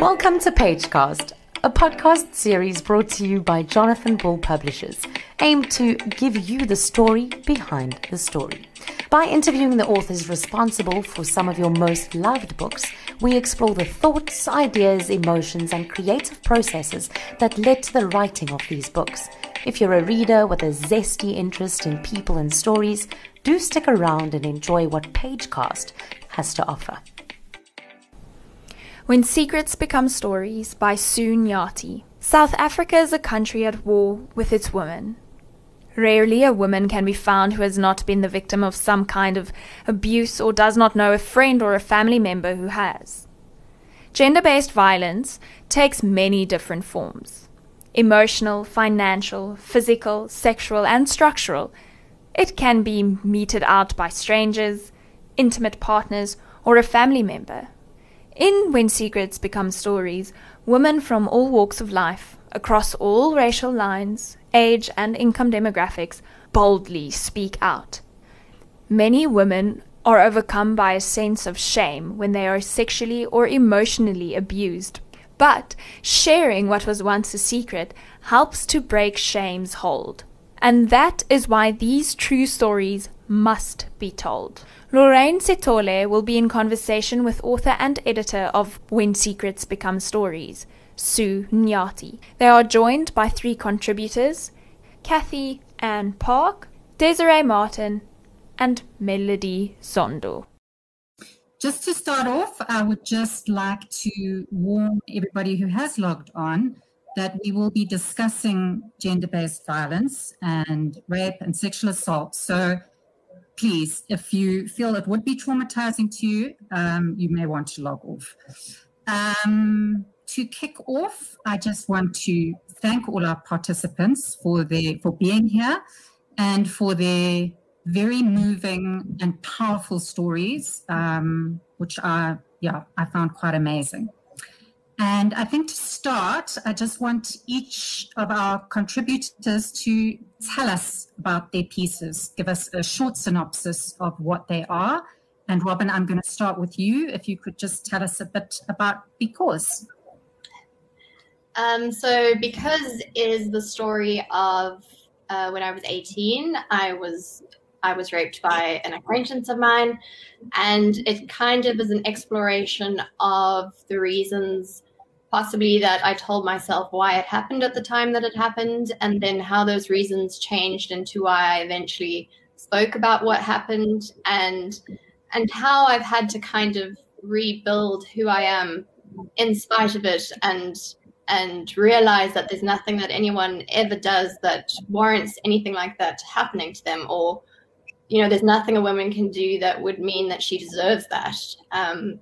Welcome to Pagecast, a podcast series brought to you by Jonathan Ball Publishers, aimed to give you the story behind the story. By interviewing the authors responsible for some of your most loved books, we explore the thoughts, ideas, emotions, and creative processes that led to the writing of these books. If you're a reader with a zesty interest in people and stories, do stick around and enjoy what Pagecast has to offer. When Secrets Become Stories by Sue Nyathi. South Africa is a country at war with its women. Rarely a woman can be found who has not been the victim of some kind of abuse or does not know a friend or a family member who has. Gender based violence takes many different forms emotional, financial, physical, sexual, and structural. It can be meted out by strangers, intimate partners, or a family member. In When Secrets Become Stories, women from all walks of life, across all racial lines, age, and income demographics boldly speak out. Many women are overcome by a sense of shame when they are sexually or emotionally abused. But sharing what was once a secret helps to break shame's hold. And that is why these true stories must be told. Lorraine Setole will be in conversation with author and editor of When Secrets Become Stories, Sue Nyathi. They are joined by three contributors Kathy Ann Park, Desiree Martin, and Melody Zondo. Just to start off, I would just like to warn everybody who has logged on that we will be discussing gender based violence and rape and sexual assault. So please, if you feel it would be traumatizing to you, um, you may want to log off. Um, to kick off, I just want to thank all our participants for their for being here and for their very moving and powerful stories, um, which are yeah I found quite amazing. And I think to start, I just want each of our contributors to tell us about their pieces, give us a short synopsis of what they are. And Robin, I'm going to start with you. If you could just tell us a bit about Because. Um, so, Because is the story of uh, when I was 18, I was I was raped by an acquaintance of mine, and it kind of is an exploration of the reasons possibly that I told myself why it happened at the time that it happened, and then how those reasons changed into why I eventually spoke about what happened, and and how I've had to kind of rebuild who I am in spite of it, and and realize that there's nothing that anyone ever does that warrants anything like that happening to them, or you know, there's nothing a woman can do that would mean that she deserves that. Um,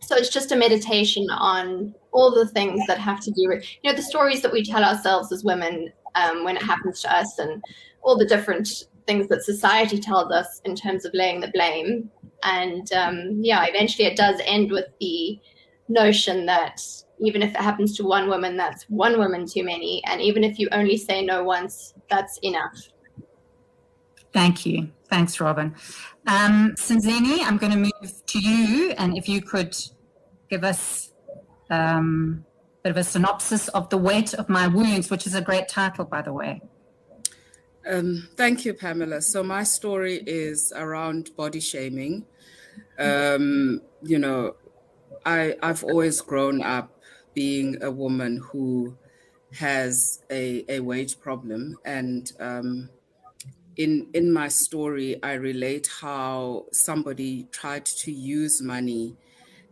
so it's just a meditation on all the things that have to do with you know the stories that we tell ourselves as women um, when it happens to us and all the different things that society tells us in terms of laying the blame. And um, yeah eventually it does end with the notion that even if it happens to one woman that's one woman too many. And even if you only say no once that's enough. Thank you. Thanks robin. Um, Sinzeni, i'm going to move to you. And if you could give us um, bit of a synopsis of The Weight of My Wounds, which is a great title, by the way. Um, thank you, Pamela. So, my story is around body shaming. Um, you know, I, I've always grown up being a woman who has a, a weight problem. And um, in, in my story, I relate how somebody tried to use money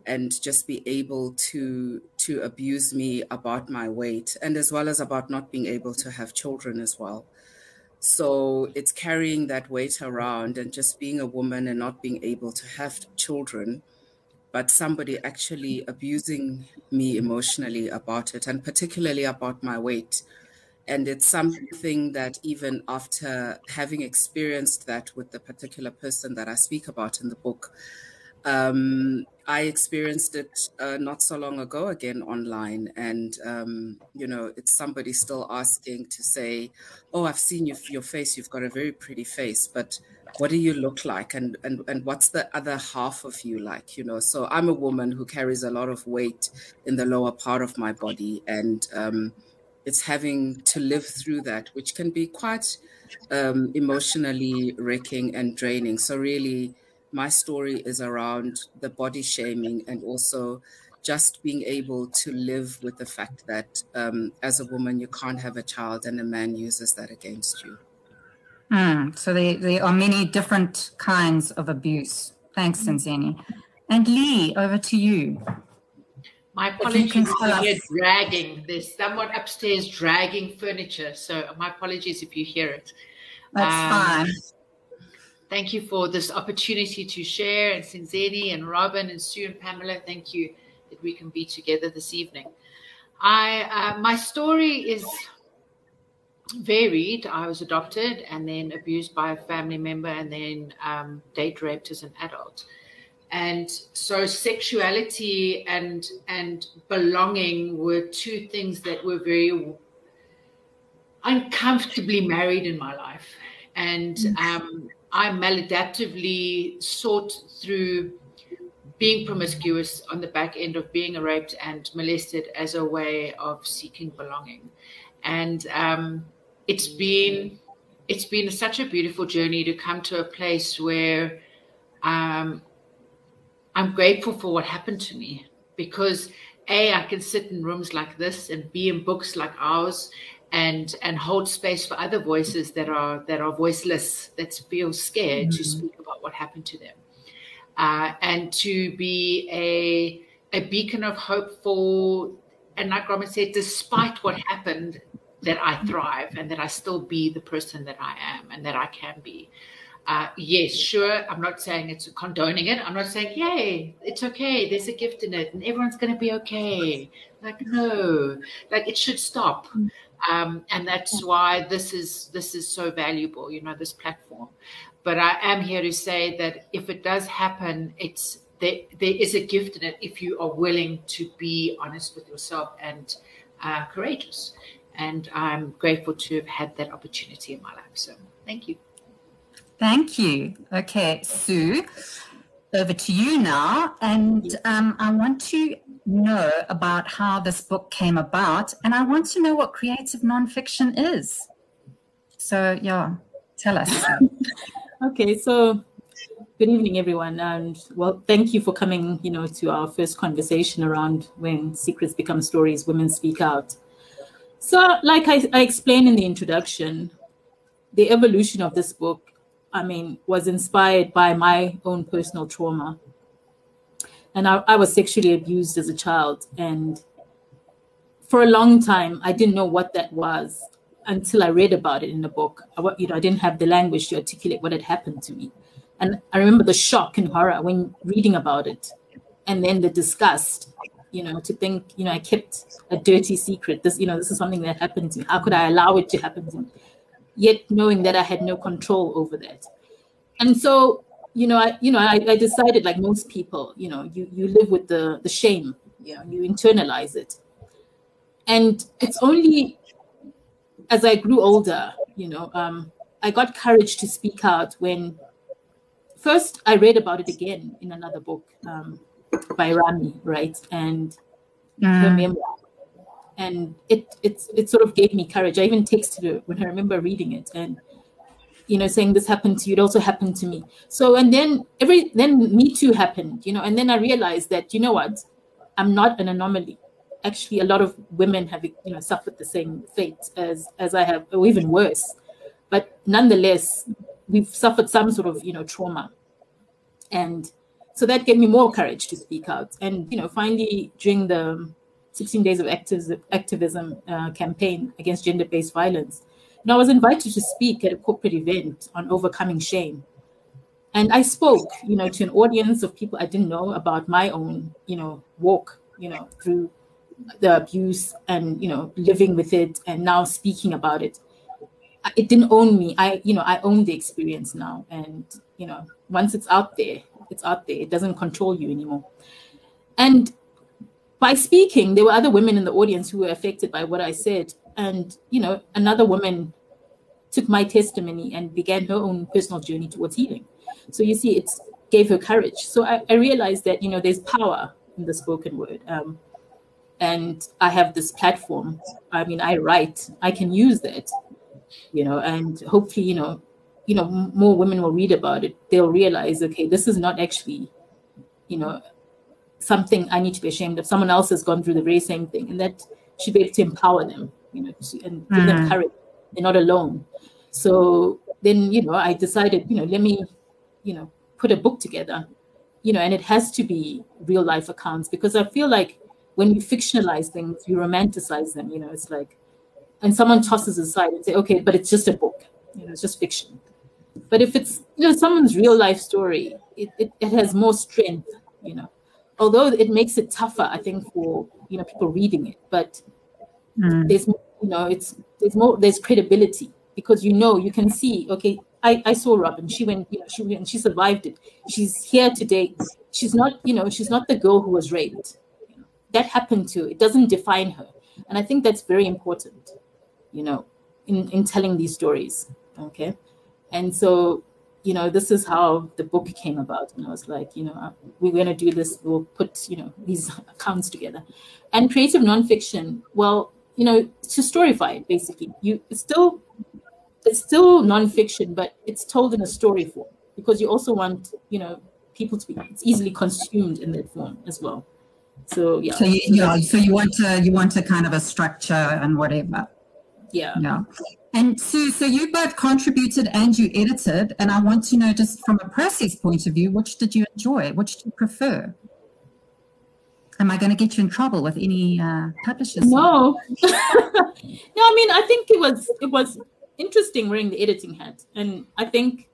and just be able to to abuse me about my weight and as well as about not being able to have children as well. So it's carrying that weight around and just being a woman and not being able to have children but somebody actually abusing me emotionally about it and particularly about my weight. And it's something that even after having experienced that with the particular person that I speak about in the book, um, I experienced it uh, not so long ago again online, and um, you know, it's somebody still asking to say, "Oh, I've seen your your face. You've got a very pretty face, but what do you look like? And, and and what's the other half of you like? You know so i'm a woman who carries a lot of weight in the lower part of my body. And um, it's having to live through that which can be quite um, emotionally wrecking and draining. So really my story is around the body shaming and also just being able to live with the fact that um, as a woman you can't have a child and a man uses that against you Mm, so there, there are many different kinds of abuse. Thanks, Sinzeni. And Lee, over to you. My apologies if you hear dragging. There's someone upstairs dragging furniture. So my apologies if you hear it. That's um, fine. Thank you for this opportunity to share. And Sinzeni and Robin and Sue and Pamela, thank you that we can be together this evening. I uh, my story is varied. I was adopted and then abused by a family member and then um, date raped as an adult. And so sexuality and and belonging were two things that were very uncomfortably married in my life. And um, I maladaptively sought through being promiscuous on the back end of being raped and molested as a way of seeking belonging. And um, it's been it's been such a beautiful journey to come to a place where um, I'm grateful for what happened to me because a I can sit in rooms like this and be in books like ours and and hold space for other voices that are that are voiceless that feel scared mm-hmm. to speak about what happened to them uh, and to be a a beacon of hope for and like Robin said despite what happened that I thrive and that I still be the person that I am and that I can be. Uh, yes, sure. I'm not saying it's condoning it. I'm not saying, yay, it's okay. There's a gift in it and everyone's going to be okay. Like, no, like it should stop. Um, and that's why this is this is so valuable, you know, this platform. But I am here to say that if it does happen, it's there, there is a gift in it if you are willing to be honest with yourself and uh, courageous and I'm grateful to have had that opportunity in my life. So thank you. Thank you. Okay, Sue, over to you now. And um, I want to know about how this book came about, and I want to know what creative nonfiction is. So, yeah, tell us. okay, so good evening, everyone, and well, thank you for coming. You know, to our first conversation around when secrets become stories, women speak out. So, like I, I explained in the introduction, the evolution of this book, I mean, was inspired by my own personal trauma. And I, I was sexually abused as a child. And for a long time, I didn't know what that was until I read about it in the book. I, you know, I didn't have the language to articulate what had happened to me. And I remember the shock and horror when reading about it, and then the disgust you know, to think, you know, I kept a dirty secret. This, you know, this is something that happened to me. How could I allow it to happen to me? Yet knowing that I had no control over that. And so, you know, I, you know, I, I decided like most people, you know, you, you live with the, the shame, you know, you internalize it. And it's only as I grew older, you know, um, I got courage to speak out when first I read about it again in another book. Um, by Rami, right? And mm. her memoir. And it it's it sort of gave me courage. I even texted her when I remember reading it and you know saying this happened to you, it also happened to me. So and then every then Me Too happened, you know, and then I realized that you know what, I'm not an anomaly. Actually, a lot of women have you know suffered the same fate as as I have, or even worse. But nonetheless, we've suffered some sort of you know trauma, and so that gave me more courage to speak out. And you know, finally, during the 16 days of activism, uh, campaign against gender-based violence, you know, I was invited to speak at a corporate event on overcoming shame. And I spoke, you know, to an audience of people I didn't know about my own, you know, walk, you know, through the abuse and you know living with it and now speaking about it it didn't own me i you know i own the experience now and you know once it's out there it's out there. It doesn't control you anymore. And by speaking, there were other women in the audience who were affected by what I said. And, you know, another woman took my testimony and began her own personal journey towards healing. So you see, it gave her courage. So I, I realized that you know there's power in the spoken word. Um, and I have this platform. I mean, I write. I can use that, you know, and hopefully, you know, you know, more women will read about it. They'll realize, okay, this is not actually, you know, something I need to be ashamed of. Someone else has gone through the very same thing, and that should be able to empower them, you know, and give mm. them courage. They're not alone. So then, you know, I decided, you know, let me, you know, put a book together, you know, and it has to be real life accounts because I feel like when you fictionalize things, you romanticize them. You know, it's like, and someone tosses aside and say, okay, but it's just a book. You know, it's just fiction. But if it's you know someone's real life story, it, it, it has more strength. You know, although it makes it tougher, I think for you know people reading it, but mm. there's you know it's there's more there's credibility because you know you can see okay I, I saw Robin. She went you know she went she survived it. She's here today. She's not you know she's not the girl who was raped. That happened to it doesn't define her. And i think that's very important you know in in telling these stories okay? And so you know this is how the book came about and i was like you know uh, we're going to do this we'll put you know these accounts together and creative nonfiction well you know to storify it basically you it's still it's still nonfiction but it's told in a story form because you also want you know people to be it's easily consumed in that form as well so yeah. So you, yeah, so you want to you want to kind of a structure and whatever. Yeah. Yeah. And Sue, so you both contributed and you edited, and I want to know just from a process point of view, which did you enjoy? Which do you prefer? Am I going to get you in trouble with any uh, publishers? No, no. I mean, I think it was it was interesting wearing the editing hat, and I think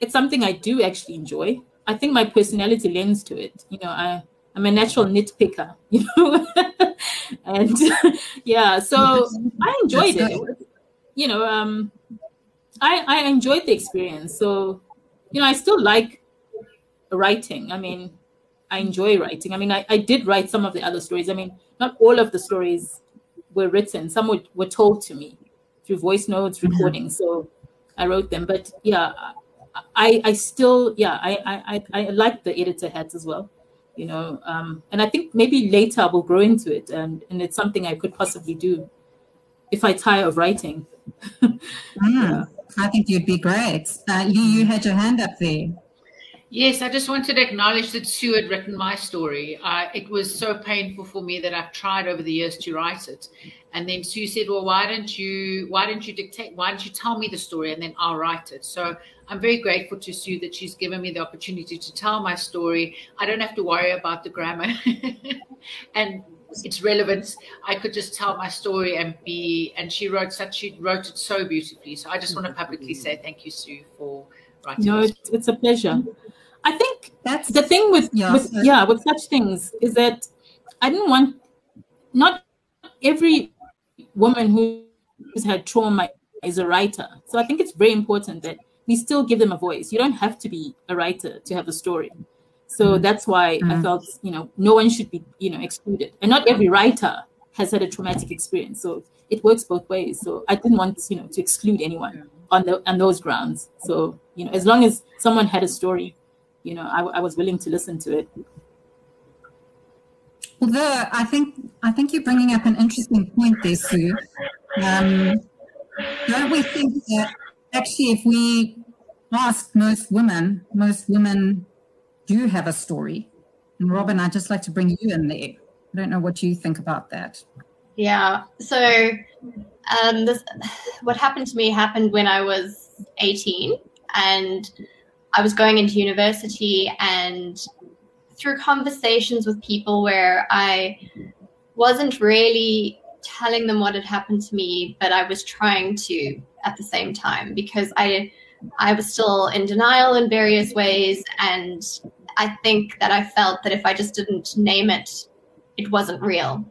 it's something I do actually enjoy. I think my personality lends to it. You know, I I'm a natural nitpicker, you know. and yeah, so I enjoyed it. You know, um, I I enjoyed the experience. So, you know, I still like writing. I mean, I enjoy writing. I mean, I, I did write some of the other stories. I mean, not all of the stories were written. Some were, were told to me through voice notes, mm-hmm. recordings. So I wrote them. But yeah, I I still yeah I I I like the editor hats as well you know um, and i think maybe later I will grow into it and and it's something i could possibly do if i tire of writing mm, i think you'd be great uh, you, you had your hand up there Yes, I just wanted to acknowledge that Sue had written my story. Uh, it was so painful for me that I've tried over the years to write it, and then Sue said, "Well, why don't you? Why don't you dictate? Why don't you tell me the story, and then I'll write it?" So I'm very grateful to Sue that she's given me the opportunity to tell my story. I don't have to worry about the grammar and its relevance. I could just tell my story and be. And she wrote such. She wrote it so beautifully. So I just want to mm-hmm. publicly say thank you, Sue, for writing. No, it's, it's a pleasure. I think that's the thing with yeah, with, yeah with such things is that I didn't want not every woman who's had trauma is a writer. So I think it's very important that we still give them a voice. You don't have to be a writer to have a story. So mm-hmm. that's why mm-hmm. I felt, you know, no one should be, you know, excluded. And not every writer has had a traumatic experience. So it works both ways. So I didn't want, you know, to exclude anyone on the on those grounds. So, you know, as long as someone had a story you know, I, I was willing to listen to it. Well, I think I think you're bringing up an interesting point there, Sue. Um, don't we think that actually, if we ask most women, most women do have a story. And Robin, I'd just like to bring you in there. I don't know what you think about that. Yeah. So, um, this, what happened to me happened when I was 18, and I was going into university and through conversations with people where I wasn't really telling them what had happened to me, but I was trying to at the same time because I I was still in denial in various ways and I think that I felt that if I just didn't name it, it wasn't real.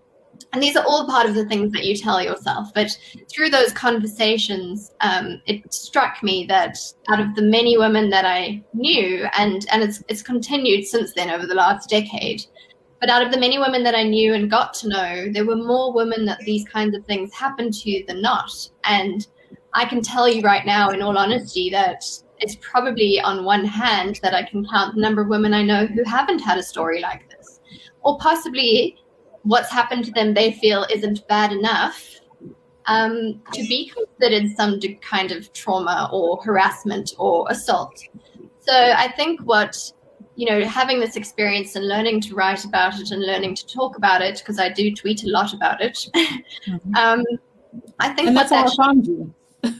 And these are all part of the things that you tell yourself but through those conversations um, it struck me that out of the many women that i knew and and it's, it's continued since then over the last decade but out of the many women that i knew and got to know there were more women that these kinds of things happened to than not. And I can tell you right now, in all honesty, that it's probably on one hand that I can count the number of women I know who haven't had a story like this, or possibly what's happened to them they feel isn't bad enough um, to be considered some kind of trauma or harassment or assault. So I think what you know, having this experience and learning to write about it and learning to talk about it, because I do tweet a lot about it. Mm-hmm. um, I think and that's how actually, I found you.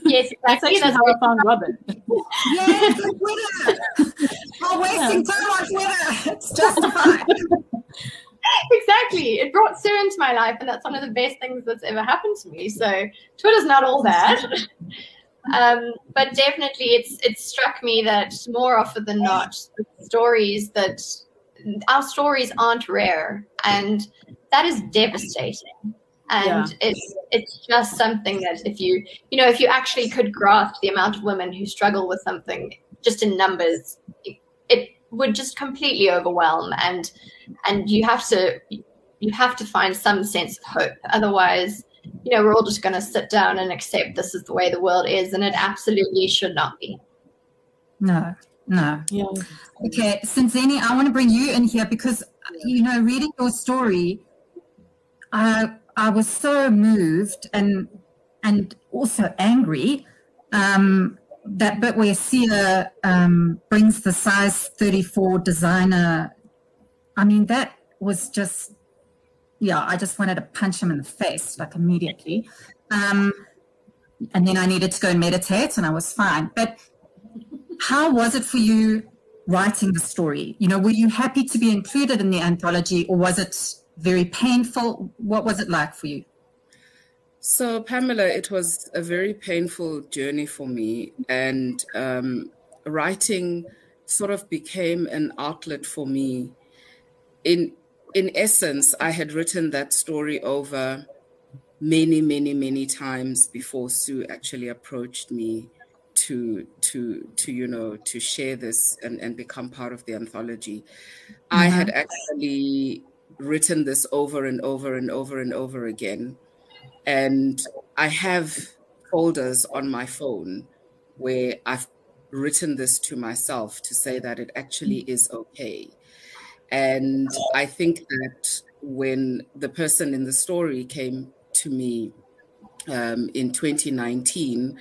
Yes, exactly. that's actually how I found Robin. yes, Twitter. I'm wasting time on Twitter. It's justified. exactly. It brought Sue into my life, and that's one of the best things that's ever happened to me. So Twitter's not all bad. Um, but definitely, it's it struck me that more often than not, the stories that our stories aren't rare, and that is devastating. And yeah. it's it's just something that if you you know if you actually could grasp the amount of women who struggle with something just in numbers, it, it would just completely overwhelm and and you have to you have to find some sense of hope. Otherwise, you know, we're all just going to sit down and accept this is the way the world is, and it absolutely should not be. No, no. Yeah. Okay, Sinzeni, I want to bring you in here because you know, reading your story, I I was so moved and and also angry. Um, that bit where Sia um, brings the size 34 designer. I mean, that was just yeah, I just wanted to punch him in the face like immediately. Um, and then I needed to go and meditate, and I was fine. But how was it for you writing the story? You know, were you happy to be included in the anthology, or was it very painful? What was it like for you? So, Pamela, it was a very painful journey for me, and um, writing sort of became an outlet for me in in essence, I had written that story over many, many, many times before Sue actually approached me to to to you know to share this and, and become part of the anthology. Mm-hmm. I had actually written this over and over and over and over again. And I have folders on my phone where I've written this to myself to say that it actually is okay. And I think that when the person in the story came to me um, in 2019,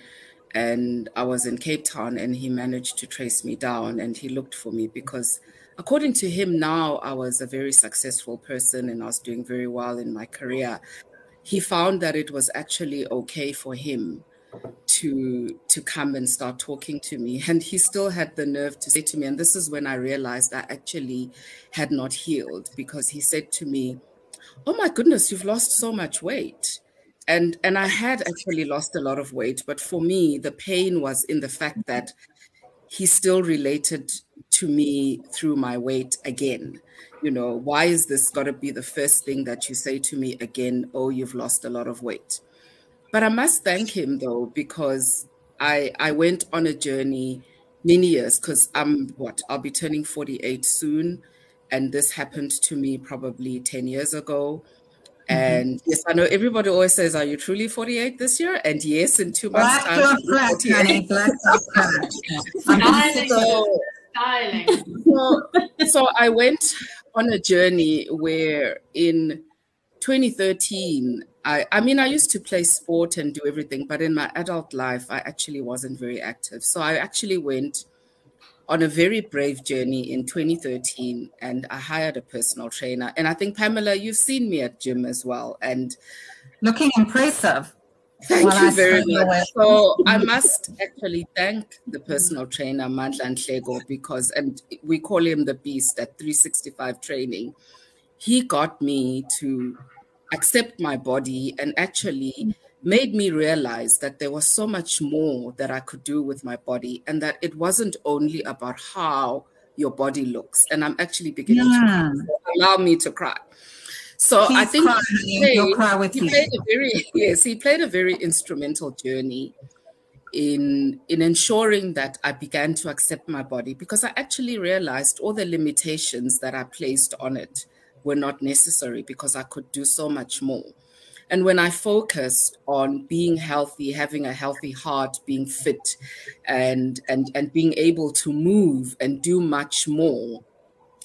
and I was in Cape Town, and he managed to trace me down and he looked for me because, according to him, now I was a very successful person and I was doing very well in my career. He found that it was actually okay for him to to come and start talking to me and he still had the nerve to say to me and this is when i realized i actually had not healed because he said to me oh my goodness you've lost so much weight and and i had actually lost a lot of weight but for me the pain was in the fact that he still related to me through my weight again you know why is this got to be the first thing that you say to me again oh you've lost a lot of weight but I must thank him though, because I I went on a journey many years because I'm what I'll be turning 48 soon. And this happened to me probably 10 years ago. Mm-hmm. And yes, I know everybody always says, Are you truly 48 this year? And yes, in two months' black time. Black, honey, black Styling. So, so, so I went on a journey where in 2013 I, I mean, I used to play sport and do everything, but in my adult life, I actually wasn't very active. So I actually went on a very brave journey in 2013 and I hired a personal trainer. And I think, Pamela, you've seen me at gym as well. And looking impressive. Thank well, you very much. So I must actually thank the personal trainer, Mandla Nhlego, because, and we call him the beast at 365 training. He got me to accept my body and actually made me realize that there was so much more that I could do with my body and that it wasn't only about how your body looks. And I'm actually beginning yeah. to allow me to cry. So Please I think cry, he, played, he played, a very yes, he played a very instrumental journey in in ensuring that I began to accept my body because I actually realized all the limitations that I placed on it were not necessary because I could do so much more. And when I focused on being healthy, having a healthy heart, being fit, and and and being able to move and do much more,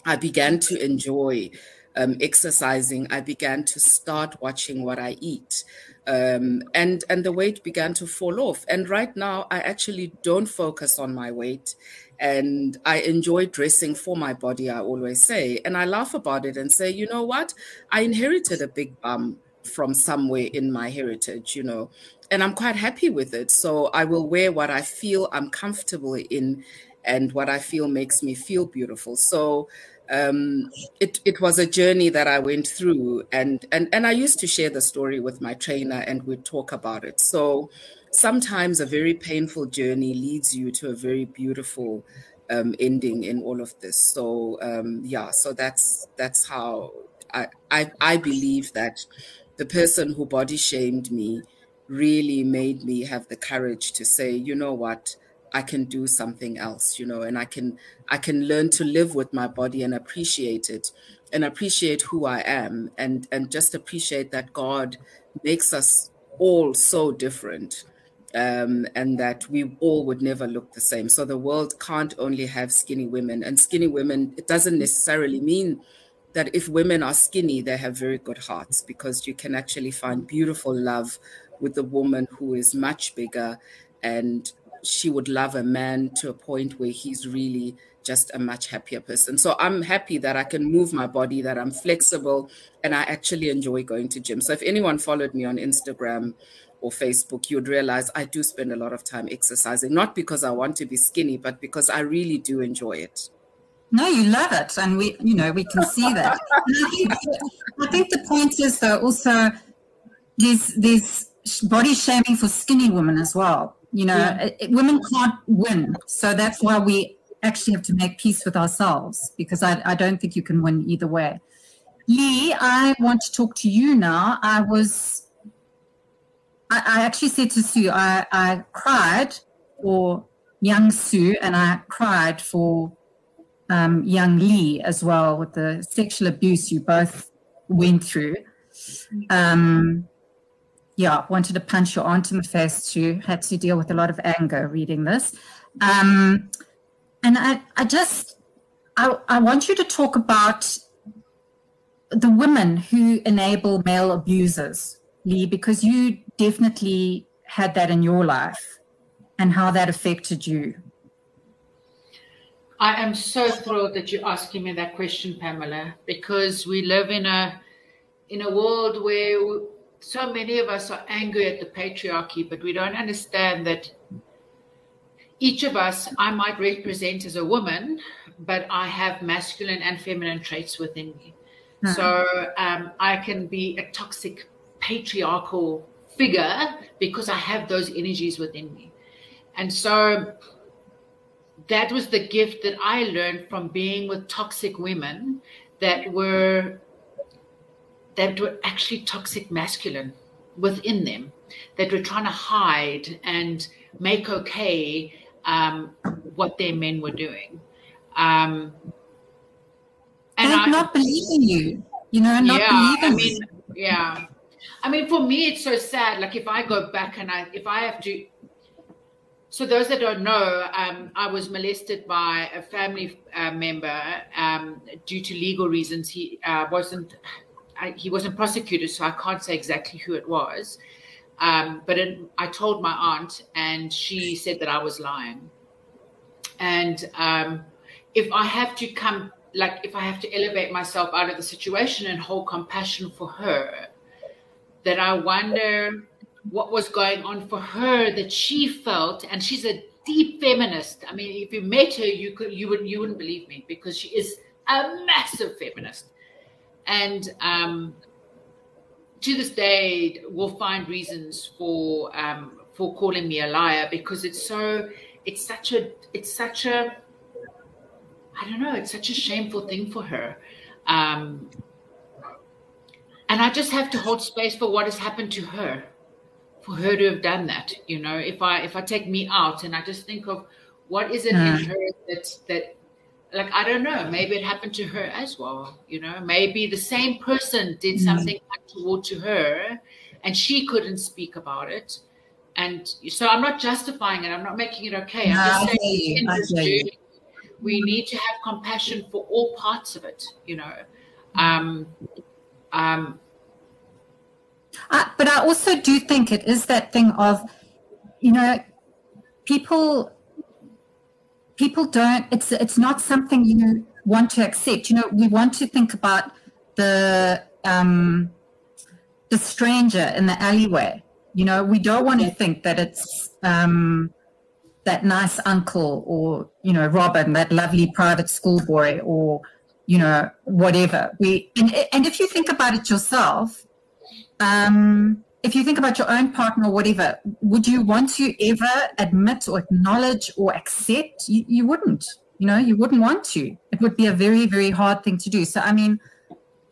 I began to enjoy um, exercising. I began to start watching what I eat. Um, and and the weight began to fall off. And right now, I actually don't focus on my weight, and I enjoy dressing for my body. I always say, and I laugh about it and say, you know what? I inherited a big bum from somewhere in my heritage, you know, and I'm quite happy with it. So I will wear what I feel I'm comfortable in, and what I feel makes me feel beautiful. So um, it it was a journey that I went through, and and and I used to share the story with my trainer, and we'd talk about it. So sometimes a very painful journey leads you to a very beautiful um, ending in all of this. So um, yeah, so that's that's how I, I I believe that the person who body shamed me really made me have the courage to say, you know what I can do something else, you know, and I can I can learn to live with my body and appreciate it and appreciate who I am and and just appreciate that God makes us all so different. Um, and that we all would never look the same. So the world can't only have skinny women, and skinny women, it doesn't necessarily mean that if women are skinny, they have very good hearts because you can actually find beautiful love with a woman who is much bigger and she would love a man to a point where he's really just a much happier person. So I'm happy that I can move my body, that I'm flexible, and I actually enjoy going to gym. So if anyone followed me on Instagram or Facebook, you'd realize I do spend a lot of time exercising, not because I want to be skinny, but because I really do enjoy it. No, you love it, and we, you know, we can see that. I think, I think the point is though also there's there's body shaming for skinny women as well you know, yeah. it, it, women can't win. So that's why we actually have to make peace with ourselves because I, I don't think you can win either way. Lee, I want to talk to you now. I was, I, I actually said to Sue, I, I cried for young Sue and I cried for um, young Lee as well with the sexual abuse you both went through. Um, yeah, wanted to punch your aunt in the face too. Had to deal with a lot of anger reading this. Um, and I, I just, I, I want you to talk about the women who enable male abusers, Lee, because you definitely had that in your life and how that affected you. I am so thrilled that you're asking me that question, Pamela, because we live in a in a world where so many of us are angry at the patriarchy, but we don't understand that each of us, I might represent as a woman, but I have masculine and feminine traits within me. Mm-hmm. So um, I can be a toxic patriarchal figure because I have those energies within me. And so that was the gift that I learned from being with toxic women that were that were actually toxic masculine within them that were trying to hide and make okay um, what their men were doing. Um, and I, not believing you, you know, not yeah, believing I mean. Yeah. I mean, for me, it's so sad. Like if I go back and I, if I have to, so those that don't know, um, I was molested by a family uh, member um, due to legal reasons. He uh, wasn't I, he wasn't prosecuted, so I can't say exactly who it was. Um, but it, I told my aunt, and she said that I was lying. And um, if I have to come, like if I have to elevate myself out of the situation and hold compassion for her, that I wonder what was going on for her that she felt, and she's a deep feminist. I mean, if you met her, you could you would you wouldn't believe me because she is a massive feminist and um, to this day, we'll find reasons for um, for calling me a liar because it's so it's such a it's such a I don't know it's such a shameful thing for her. Um, and I just have to hold space for what has happened to her, for her to have done that. You know, if I if I take me out and I just think of what is it in her that that like I don't know, maybe it happened to her as well. You know, maybe the same person did Mm. something untoward to her, and she couldn't speak about it. And so I'm not justifying it. I'm not making it okay. I'm just saying hear I this hear you. journey, we need to have compassion for all parts of it. You know, um, um, I, but I also do think it is that thing of, you know, people people don't. It's it's not something you want to accept. You know, we want to think about the um, the stranger in the alleyway. You know, we don't want to think that it's um, that nice uncle or you know Robin, that lovely private school boy, or you know whatever. We and, and if you think about it yourself, um, if you think about your own partner or whatever, would you want to ever admit or acknowledge or accept? You, you wouldn't. You know, you wouldn't want to. It would be a very, very hard thing to do. So, I mean,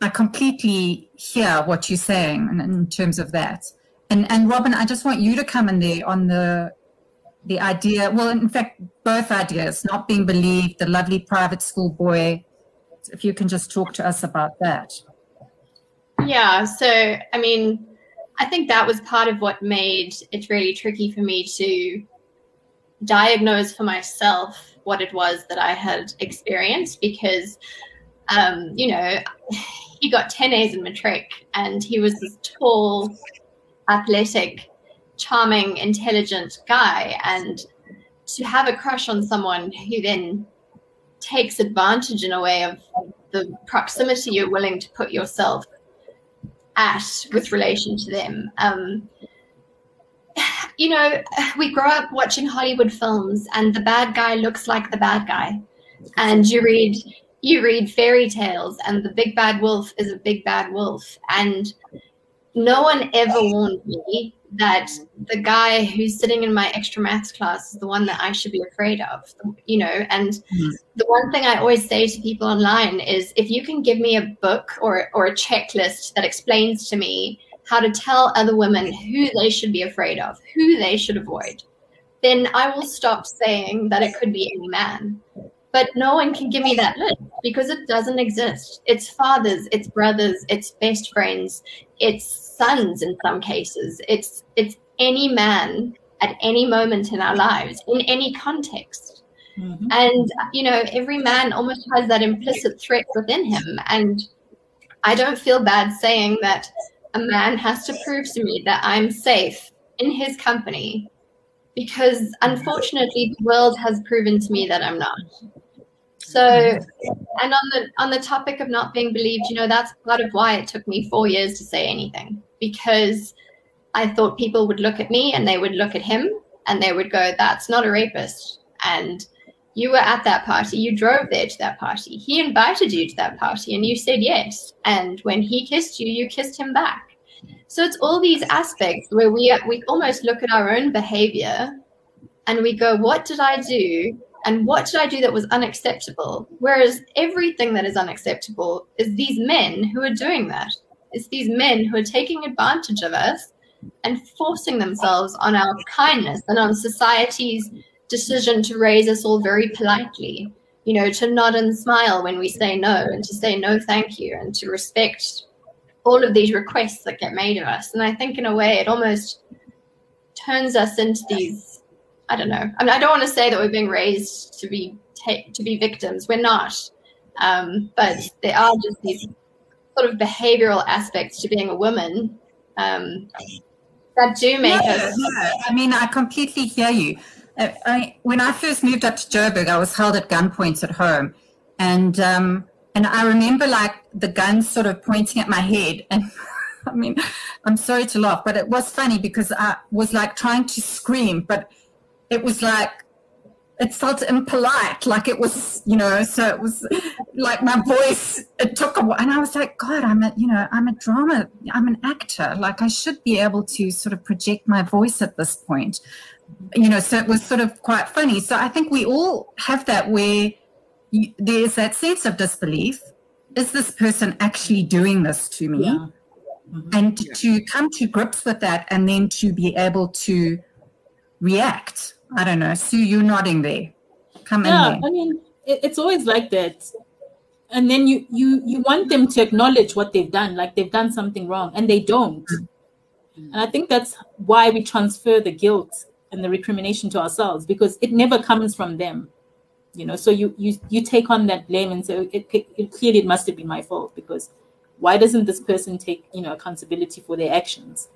I completely hear what you're saying in, in terms of that. And and Robin, I just want you to come in there on the the idea. Well, in fact, both ideas: not being believed, the lovely private school boy. If you can just talk to us about that. Yeah, so I mean, I think that was part of what made it really tricky for me to diagnose for myself what it was that I had experienced because, um, you know, he got 10 A's in matric and he was this tall, athletic, charming, intelligent guy. And to have a crush on someone who then takes advantage in a way of the proximity you're willing to put yourself at with relation to them. Um, you know, we grow up watching Hollywood films, and the bad guy looks like the bad guy, and you read you read fairy tales, and the big bad wolf is a big bad wolf, and no one ever warned me that the guy who's sitting in my extra maths class is the one that I should be afraid of, you know. And Mm. the one thing I always say to people online is if you can give me a book or, or a checklist that explains to me how to tell other women who they should be afraid of, who they should avoid, then I will stop saying that it could be any man. But no one can give me that list because it doesn't exist. It's fathers, it's brothers, it's best friends, it's sons in some cases. It's it's any man at any moment in our lives, in any context. Mhm. And you know, every man almost has that implicit threat within him. And I don't feel bad saying that a man has to prove to me that I'm safe in his company because unfortunately the world has proven to me that I'm not. So and on the on the topic of not being believed, you know, that's part of why it took me four years to say anything. Because I thought people would look at me and they would look at him and they would go, That's not a rapist. And you were at that party, you drove there to that party. He invited you to that party and you said yes. And when he kissed you, you kissed him back. So it's all these aspects where we we almost look at our own behavior and we go, What did I do? And what did I do that was unacceptable? Whereas everything that is unacceptable is these men who are doing that. It's these men who are taking advantage of us and forcing themselves on our kindness and on society's decision to raise us all very politely. You know, to nod and smile when we say no and to say no thank you and to respect all of these requests that get made of us. And I think in a way it almost turns us into these I don't know. I mean, I don't want to say that we're being raised to be ta- to be victims. We're not, um, but there are just these sort of behavioral aspects to being a woman um, that do make No, us. no, I mean, I completely hear you. I, I, when I first moved up to Joburg, I was held at gunpoint at home, and um, and I remember like the guns sort of pointing at my head, and I mean, I'm sorry to laugh, but it was funny because I was like trying to scream, but it was like it felt impolite, like it was, you know. So it was like my voice. It took a while, and I was like, God, I'm a, you know, I'm a drama, I'm an actor. Like I should be able to sort of project my voice at this point, you know. So it was sort of quite funny. So I think we all have that where you, there's that sense of disbelief. Is this person actually doing this to me? Yeah. Mhm. and to come to grips with that and then to be able to react i don't know sue you're nodding there. Come Yeah, in I mean, it, it's always like that. And then you you you want them to acknowledge what they've done like they've done something wrong and they don't. Mm. And i think that's why we transfer the guilt and the recrimination to ourselves because it never comes from them you know? So you you you take on that blame and say oh, it, it, it clearly it must have been my fault because why doesn't this person take you know accountability for their actions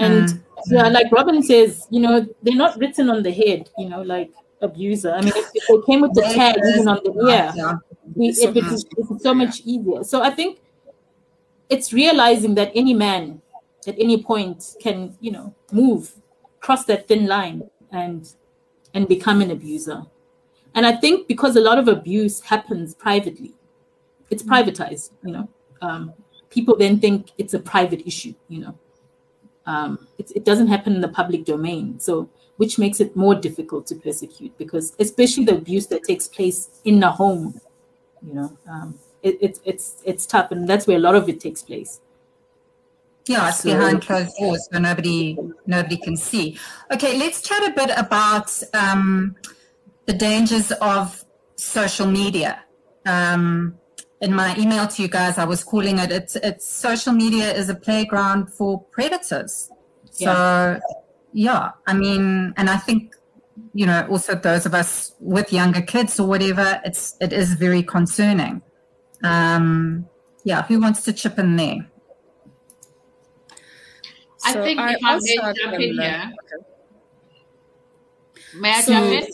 and mm. yeah like robin says you know they're not written on the head you know like abuser. I mean if, if they came with the tag even on the yeah, yeah. We, it, it's, it's so much easier. so i think it's realizing that any man at any point can you know move cross that thin line and and become an abuser. And i think because a lot of abuse happens privately it's mm. privatized you know. Um, people then think it's a private issue you know um, it, it doesn't happen in the public domain so which makes it more difficult to persecute because especially the abuse that takes place in the home you know um, it, it, it's it's tough and that's where a lot of it takes place yeah, it's so, behind closed doors, so nobody nobody can see. Okay, let's chat a bit about um, the dangers of social media. Um, in my email to you guys, I was calling it it's it's social media is a playground for predators. So yeah, yeah I mean, and I think you know also those of us with younger kids or whatever, it's it is very concerning. Um, yeah, who wants to chip in there? I so think I if I may jump in here. May I so, jump in?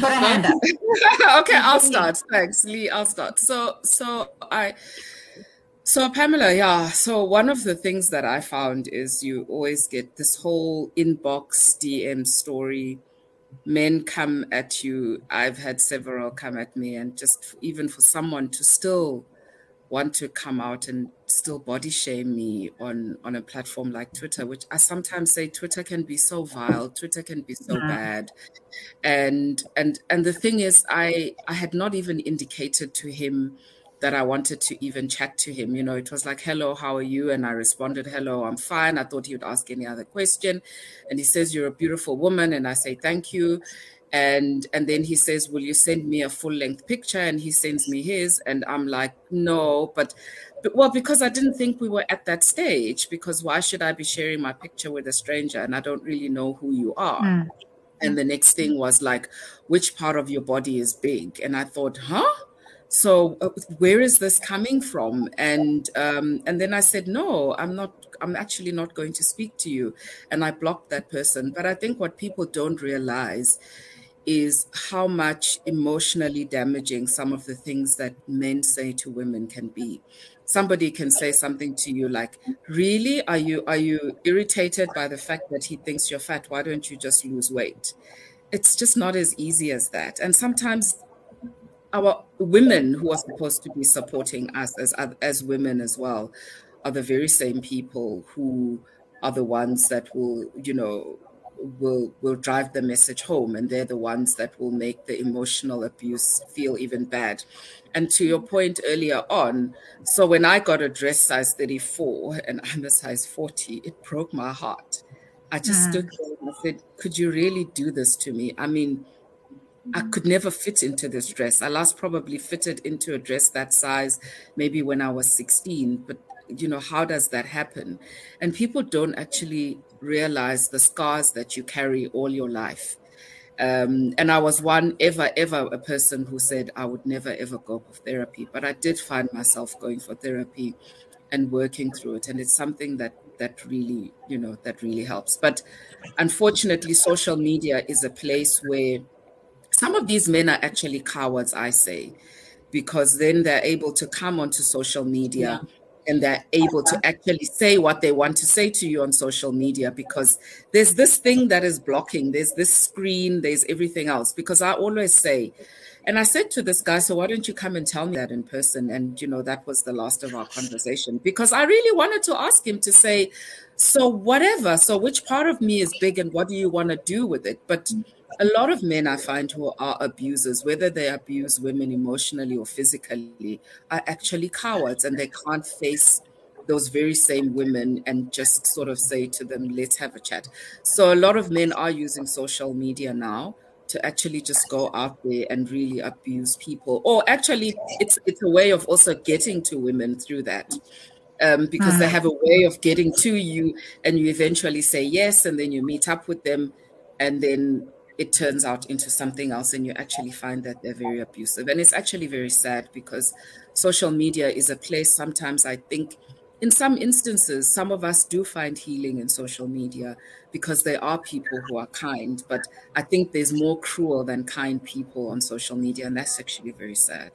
Put a hand up. okay, I'll mm-hmm. start. Thanks, Lee. I'll start. So, so I, so Pamela, yeah. So one of the things that I found is you always get this whole inbox DM story. Men come at you. I've had several come at me, and just even for someone to still want to come out and still body shame me on on a platform like Twitter, which I sometimes say Twitter can be so vile, Twitter can be so yeah. bad, and and and the thing is, I I had not even indicated to him that I wanted to even chat to him. You know, it was like, "Hello, how are you?" And I responded, "Hello, I'm fine." I thought he would ask any other question, and he says, "You're a beautiful woman," and I say, "Thank you." and and then he says will you send me a full length picture and he sends me his and i'm like no but, but well because i didn't think we were at that stage because why should i be sharing my picture with a stranger and i don't really know who you are? Mm. and the next thing was like which part of your body is big? And i thought huh? So uh, where is this coming from? And um, and then i said no i'm not i'm actually not going to speak to you. And i blocked that person. But i think what people don't realize is how much emotionally damaging some of the things that men say to women can be somebody can say something to you like really? Are you are you irritated by the fact that he thinks you're fat? Why don't you just lose weight? It's just not as easy as that. And sometimes our women who are supposed to be supporting us as as women as well are the very same people who are the ones that will you know will will drive the message home and they're the ones that will make the emotional abuse feel even bad and to your point earlier on so when i got a dress size 34 and i'm a size 40 it broke my heart i just mm. stood there and I said could you really do this to me i mean I could never fit into this dress. I last probably fitted into a dress that size maybe when I was 16, but you know, how does that happen? And people don't actually realize the scars that you carry all your life. Um, and I was one ever, ever a person who said I would never, ever go for therapy. But I did find myself going for therapy and working through it. And it's something that that really, you know, that really helps. But unfortunately, social media is a place where some of these men are actually cowards, I say, because then they're able to come onto social media yeah and they're able to actually say what they want to say to you on social media because there's this thing that is blocking there's this screen there's everything else. Because i always say and i said to this guy so why don't you come and tell me that in person? And you know that was the last of our conversation. Because i really wanted to ask him to say so whatever so which part of me is big and what do you want to do with it? But a lot of men I find who are abusers, whether they abuse women emotionally or physically, are actually cowards and they can't face those very same women and just sort of say to them, let's have a chat. So a lot of men are using social media now to actually just go out there and really abuse people or actually it's it's a way of also getting to women through that um, because they mm. have a way of getting to you and you eventually say yes and then you meet up with them and then it turns out into something else and you actually find that they're very abusive. And it's actually very sad because social media is a place sometimes i think in some instances some of us do find healing in social media because there are people who are kind but i think there's more cruel than kind people on social media and that's actually very sad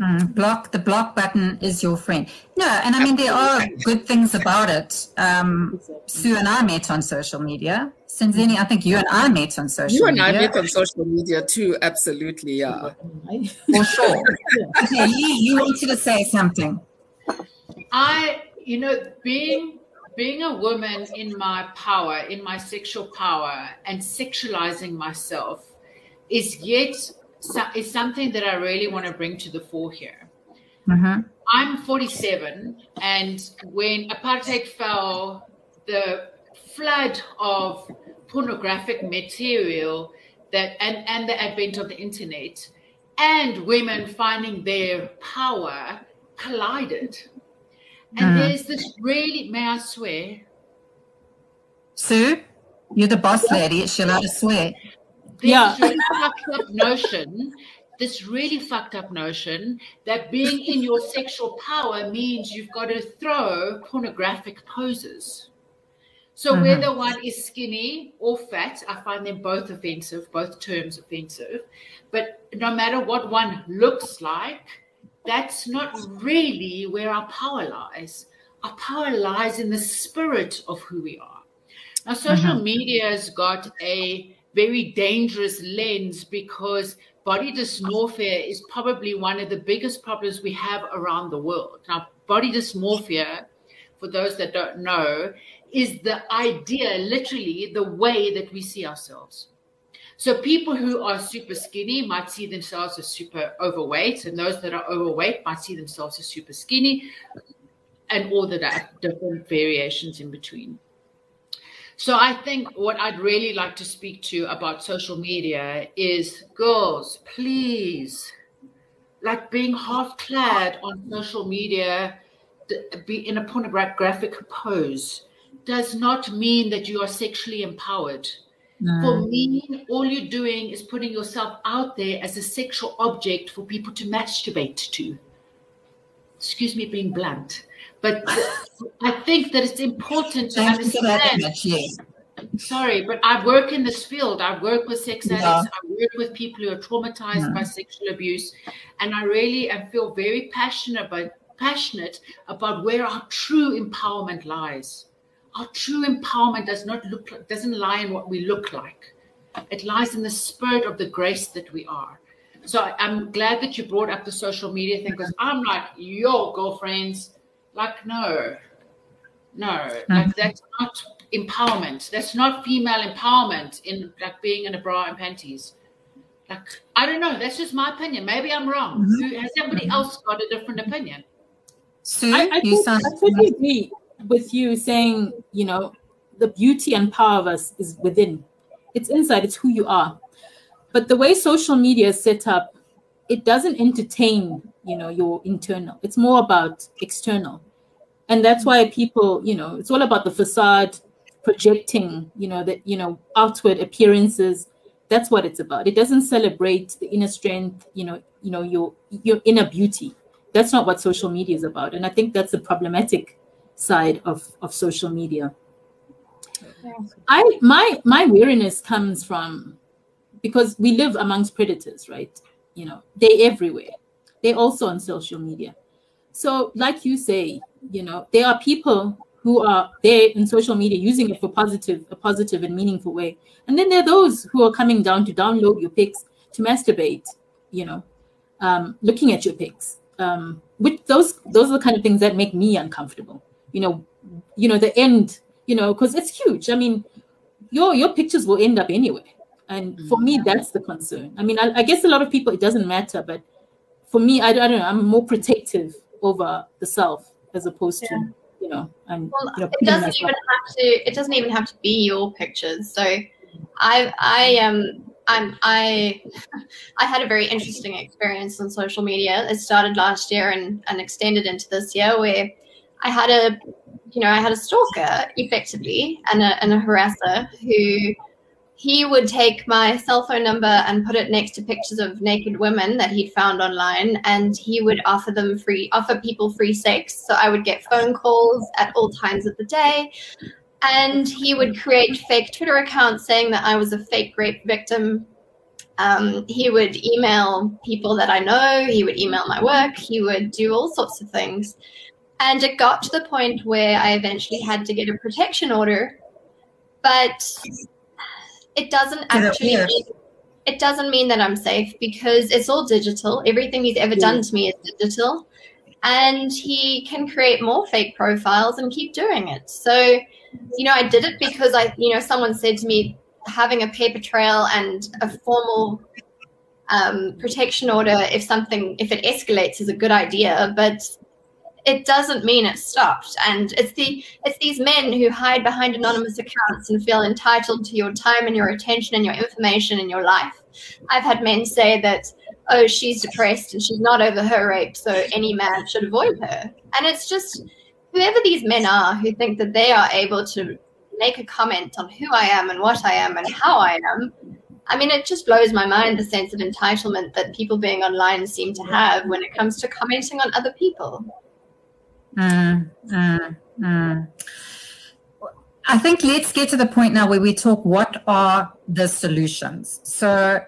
Mm, block the block button is your friend. No, and I mean there are good things about it. Um, Sue and I met on social media. Sinzini, I think you and I met on social. Media. You and media. I met on social media too. Absolutely, yeah, for sure. okay, you, you wanted to say something. I, you know, being being a woman in my power, in my sexual power, and sexualizing myself is yet so, is something that I really want to bring to the fore here. Mm-hmm. I'm 47, and when apartheid fell, the flood of pornographic material that and, and the advent of the internet and women finding their power collided. And mm. there's this really, may I swear? Sue, you're the boss lady. It's allowed to swear this yeah. really fucked up notion, this really fucked up notion that being in your sexual power means you've got to throw pornographic poses. So mm-hmm. whether one is skinny or fat, I find them both offensive, both terms offensive. But no matter what one looks like, that's not really where our power lies. Our power lies in the spirit of who we are. Now, social mm-hmm. media has got a very dangerous lens because body dysmorphia is probably one of the biggest problems we have around the world. Now, body dysmorphia, for those that don't know, is the idea, literally, the way that we see ourselves. So, people who are super skinny might see themselves as super overweight, and those that are overweight might see themselves as super skinny, and all the different variations in between. So I think what I'd really like to speak to about social media is girls, please, like being half clad on social media, be in a pornographic pose does not mean that you are sexually empowered. No. For me, all you're doing is putting yourself out there as a sexual object for people to masturbate to. Excuse me being blunt. But I think that it's important to understand. Sorry, but I work in this field. I work with sex addicts. Yeah. I work with people who are traumatized yeah. by sexual abuse, and I really and feel very passionate about passionate about where our true empowerment lies. Our true empowerment does not look doesn't lie in what we look like. It lies in the spirit of the grace that we are. So I'm glad that you brought up the social media thing because I'm like, yo, girlfriends, like, no, no, mm-hmm. like that's not empowerment. That's not female empowerment in like being in a bra and panties. Like, I don't know. That's just my opinion. Maybe I'm wrong. Mm-hmm. Has somebody mm-hmm. else got a different opinion? Sue, I, I, you sound- I totally agree with you saying, you know, the beauty and power of us is within. It's inside, it's who you are. But the way social media is set up, it doesn't entertain, you know, your internal. It's more about external and that's mm. why people you know it's all about the facade projecting you know that you know outward appearances. That's what it's about. It doesn't celebrate the inner strength you know you know your your inner beauty. That's not what social media is about. And i think that's the problematic side of of social media. I my my weariness comes from because we live amongst predators right? You know they're everywhere. They're also on social media so like you say you know there are people who are there in social media using it for positive a positive and meaningful way. And then there are those who are coming down to download your pics to masturbate you know um, looking at your pics um, with those those are the kind of things that make me uncomfortable. You know you know the end you know because it's huge. I mean your your pictures will end up anywhere. And for me that's the concern. I mean I, I guess a lot of people it doesn't matter but for me I, I don't know i'm more protective over the self as opposed yeah. to you know and well, you know, it doesn't even have to it doesn't even have to be your pictures so i i um I'm I I had a very interesting experience on social media. It started last year and, and extended into this year where I had a you know, I had a stalker effectively and a and a harasser who he would take my cell phone number and put it next to pictures of naked women that he'd found online and he would offer them free offer people free sex. So i would get phone calls at all times of the day and he would create fake twitter accounts saying that i was a fake rape victim. Um, he would email people that i know he would email my work he would do all sorts of things. And it got to the point where i eventually had to get a protection order but it doesn't actually it, mean, it doesn't mean that I'm safe because it's all digital. Everything he's ever done to me is digital. And he can create more fake profiles and keep doing it. So, you know, I did it because I, you know, someone said to me, having a paper trail and a formal um, protection order if something if it escalates is a good idea but it doesn't mean it's stopped. And it's the it's these men who hide behind anonymous accounts and feel entitled to your time and your attention and your information in your life. I've had men say that, oh, she's depressed and she's not over her rape, so any man should avoid her. And it's just whoever these men are who think that they are able to make a comment on who I am and what I am and how I am. I mean, it just blows my mind the sense of entitlement that people being online seem to have when it comes to commenting on other people. Mm, mm, mm. I think let's get to the point now where we talk what are the solutions. So,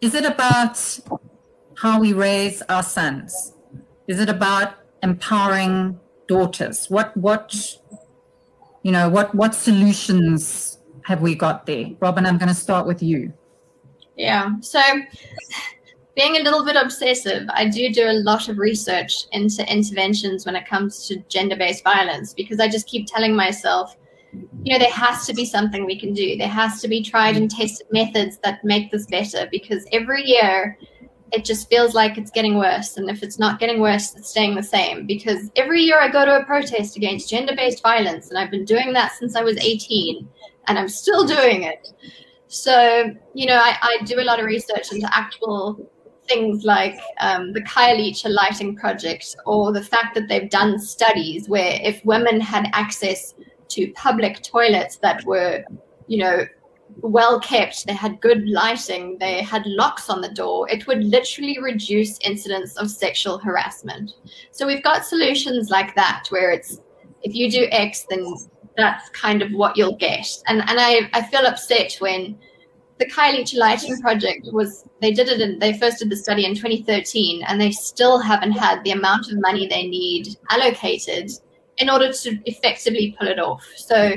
is it about how we raise our sons? Is it about empowering daughters? What what you know what what solutions have we got there? Robin, I'm going to start with you. Yeah. So being a little bit obsessive, I do do a lot of research into interventions when it comes to gender based violence because I just keep telling myself, you know, there has to be something we can do. There has to be tried and tested methods that make this better because every year it just feels like it's getting worse. And if it's not getting worse, it's staying the same because every year I go to a protest against gender based violence and I've been doing that since I was 18 and I'm still doing it. So, you know, I, I do a lot of research into actual things like um, the Khayelitsha Lighting Project or the fact that they've done studies where if women had access to public toilets that were, you know, well kept, they had good lighting, they had locks on the door, it would literally reduce incidents of sexual harassment. So we've got solutions like that where it's if you do X, then that's kind of what you'll get. And and I, I feel upset when the Khayelitsha Lighting Project was they did it in, they first did the study in 2013 and they still haven't had the amount of money they need allocated in order to effectively pull it off. So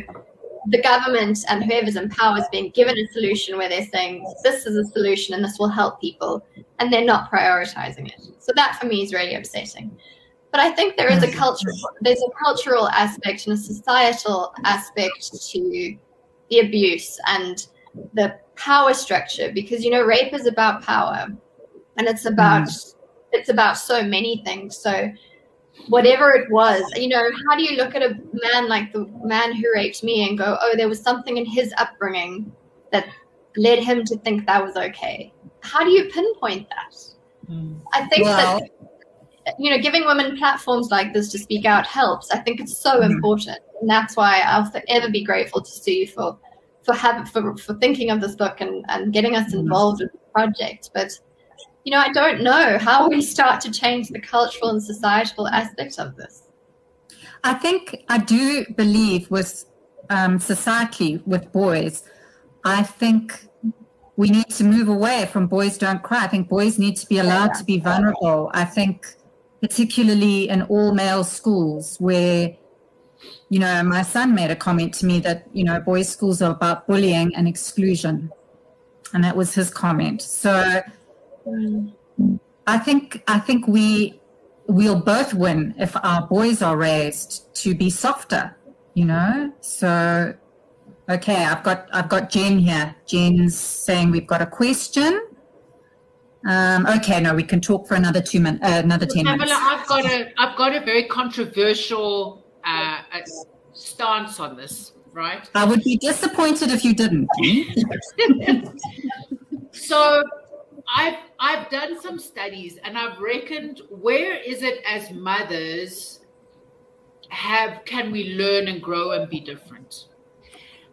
the government and whoever's in power is being given a solution where they're saying this is a solution and this will help people and they're not prioritizing it. So that for me is really upsetting. But I think there is a cultural there's a cultural aspect and a societal aspect to the abuse and the power structure because you know rape is about power and it's about mm. it's about so many things so whatever it was you know how do you look at a man like the man who raped me and go oh there was something in his upbringing that led him to think that was okay how do you pinpoint that mm. i think well, that you know giving women platforms like this to speak out helps i think it's so mm. important and that's why i'll forever be grateful to sue for for having for, for thinking of this book and, and getting us involved in the project. But you know, I don't know how we start to change the cultural and societal aspects of this. I think I do believe with um, society with boys. I think we need to move away from boys don't cry. I think boys need to be allowed to be vulnerable. I think particularly in all male schools where you know, my son made a comment to me that, you know, boys' schools are about bullying and exclusion. And that was his comment. So I think I think we we'll both win if our boys are raised to be softer, you know? So okay, I've got I've got Jen here. Jen's saying we've got a question. Um, okay, no, we can talk for another two minutes, uh, another ten Pamela, minutes. I've got a, I've got a very controversial uh, stance on this. right? I would be disappointed if you didn't. so I've I've done some studies and I've reckoned where is it as mothers have can we learn and grow and be different?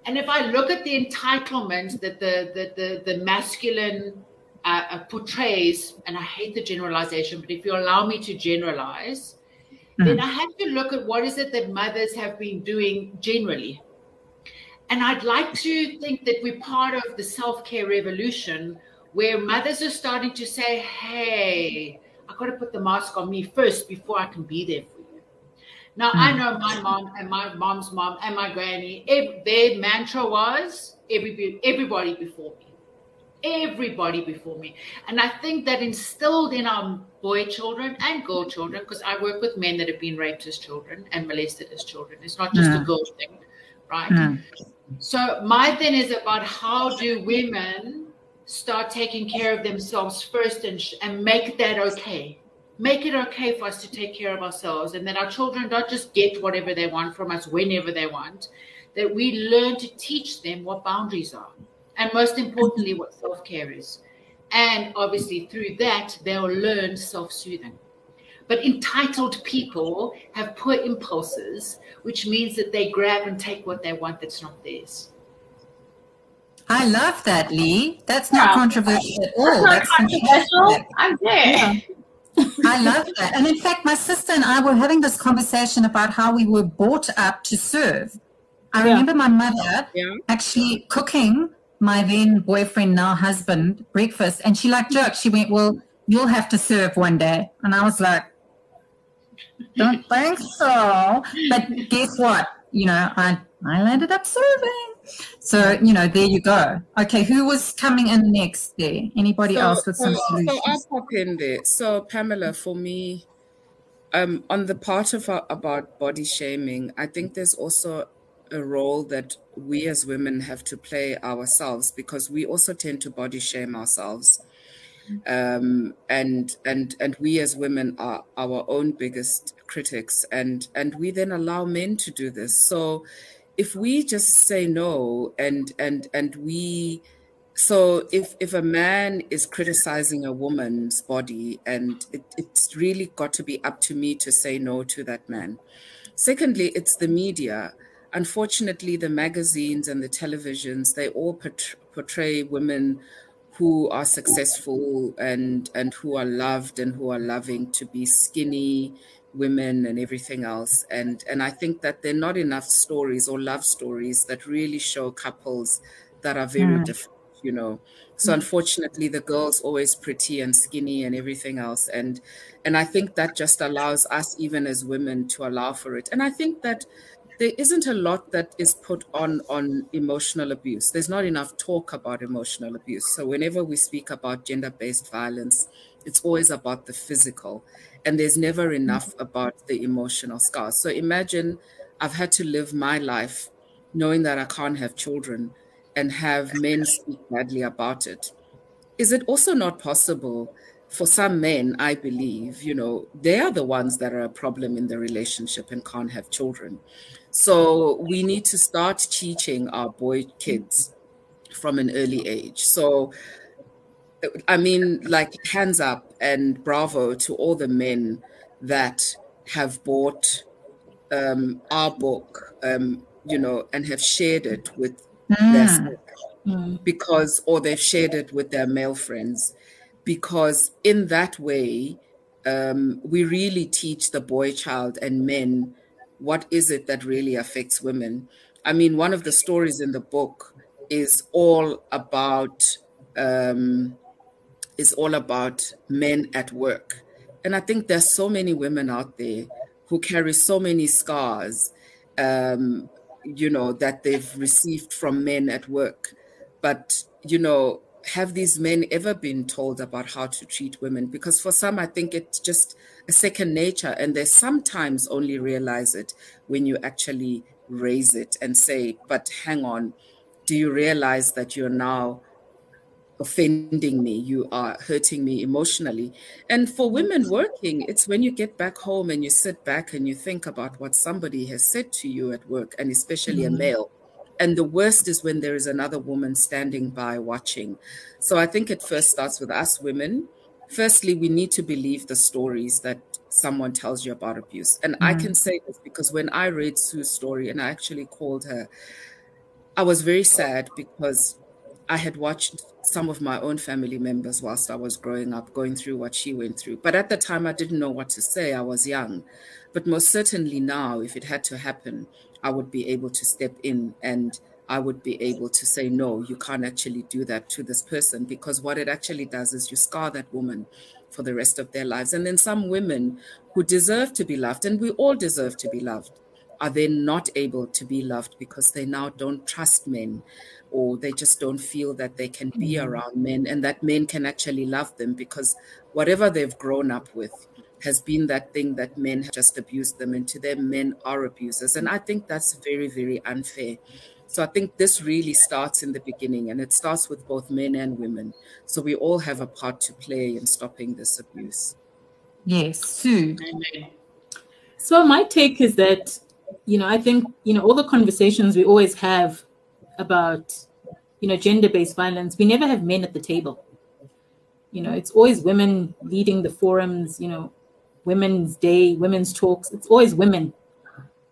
And if I look at the entitlement that the the the, the masculine uh, uh, portrays, and I hate the generalization, but if you allow me to generalize, mm. then I have to look at what is it that mothers have been doing generally. And I'd like to think that we're part of the self care revolution where mothers are starting to say, hey, I've got to put the mask on me first before I can be there for you. Now, mm. I know my mom and my mom's mom and my granny, their mantra was everybody, everybody before me. Everybody before me. And I think that instilled in our boy children and girl children, because I work with men that have been raped as children and molested as children. It's not just a mm. girl thing, right? Mm. So my thing is about how do women start taking care of themselves first and, sh- and make that okay. Make it okay for us to take care of ourselves and that our children don't just get whatever they want from us whenever they want, that we learn to teach them what boundaries are and most importantly, what self care is. And obviously, through that, they'll learn self soothing. But entitled people have poor impulses, which means that they grab and take what they want that's not theirs. I love that, Lee. That's not yeah. controversial at all. That's, That's controversial. I'm there. Yeah. I love that. And in fact, my sister and I were having this conversation about how we were brought up to serve. I yeah. remember my mother actually cooking my then boyfriend, now husband, breakfast. And she like joked, she went, Well, you'll have to serve one day. And I was like, Don't think so. But guess what? You know, I, I ended up serving. So, you know, there you go. Okay, who was coming in next there? Anybody so, else with some so, solutions? So I'll pop in there. So, Pamela, for me, um, on the part of our, about body shaming, I think there's also a role that we as women have to play ourselves because we also tend to body shame ourselves. Um, and and and we as women are our own biggest critics and and we then allow men to do this. So if we just say no and and and we so if if a man is criticizing a woman's body and it, it's really got to be up to me to say no to that man. Secondly it's the media unfortunately the magazines and the televisions they all portray women who are successful and and who are loved and who are loving to be skinny women and everything else. And and i think that there are not enough stories or love stories that really show couples that are very mm. different you know. So unfortunately the girl's always pretty and skinny and everything else. And and i think that just allows us even as women to allow for it. And i think that there isn't a lot that is put on on emotional abuse there's not enough talk about emotional abuse so whenever we speak about gender based violence it's always about the physical and there's never enough mm-hmm. about the emotional scars. So imagine I've had to live my life knowing that I can't have children and have men speak badly about it. Is it also not possible for some men, I believe, you know, they are the ones that are a problem in the relationship and can't have children. So we need to start teaching our boy kids from an early age. So I mean, like hands up and bravo to all the men that have bought um, our book, um, you know, and have shared it with mm. their mm. because, or they've shared it with their male friends, because in that way, um, we really teach the boy child and men what is it that really affects women. I mean, one of the stories in the book is all about um, is all about men at work. And I think there's so many women out there who carry so many scars, um, you know, that they've received from men at work. But, you know, have these men ever been told about how to treat women? Because for some, I think it's just a second nature, and they sometimes only realize it when you actually raise it and say, but hang on, do you realize that you're now offending me, you are hurting me emotionally. And for women working, it's when you get back home and you sit back and you think about what somebody has said to you at work, and especially mm-hmm. a male and the worst is when there is another woman standing by watching. So I think it first starts with us women. Firstly, we need to believe the stories that someone tells you about abuse. And mm. I can say this because when I read Sue's story and I actually called her, I was very sad because I had watched some of my own family members whilst I was growing up going through what she went through. But at the time, I didn't know what to say. I was young. But most certainly now, if it had to happen, I would be able to step in and I would be able to say, no, you can't actually do that to this person because what it actually does is you scar that woman for the rest of their lives. And then some women who deserve to be loved, and we all deserve to be loved, are then not able to be loved because they now don't trust men or they just don't feel that they can be mm-hmm. around men and that men can actually love them because whatever they've grown up with has been that thing that men have just abused them and to them men are abusers and i think that's very very unfair so i think this really starts in the beginning and it starts with both men and women. So we all have a part to play in stopping this abuse. Yes sue. So my take is that you know i think you know all the conversations we always have about you know gender-based violence we never have men at the table. You know it's always women leading the forums you know women's day women's talks it's always women.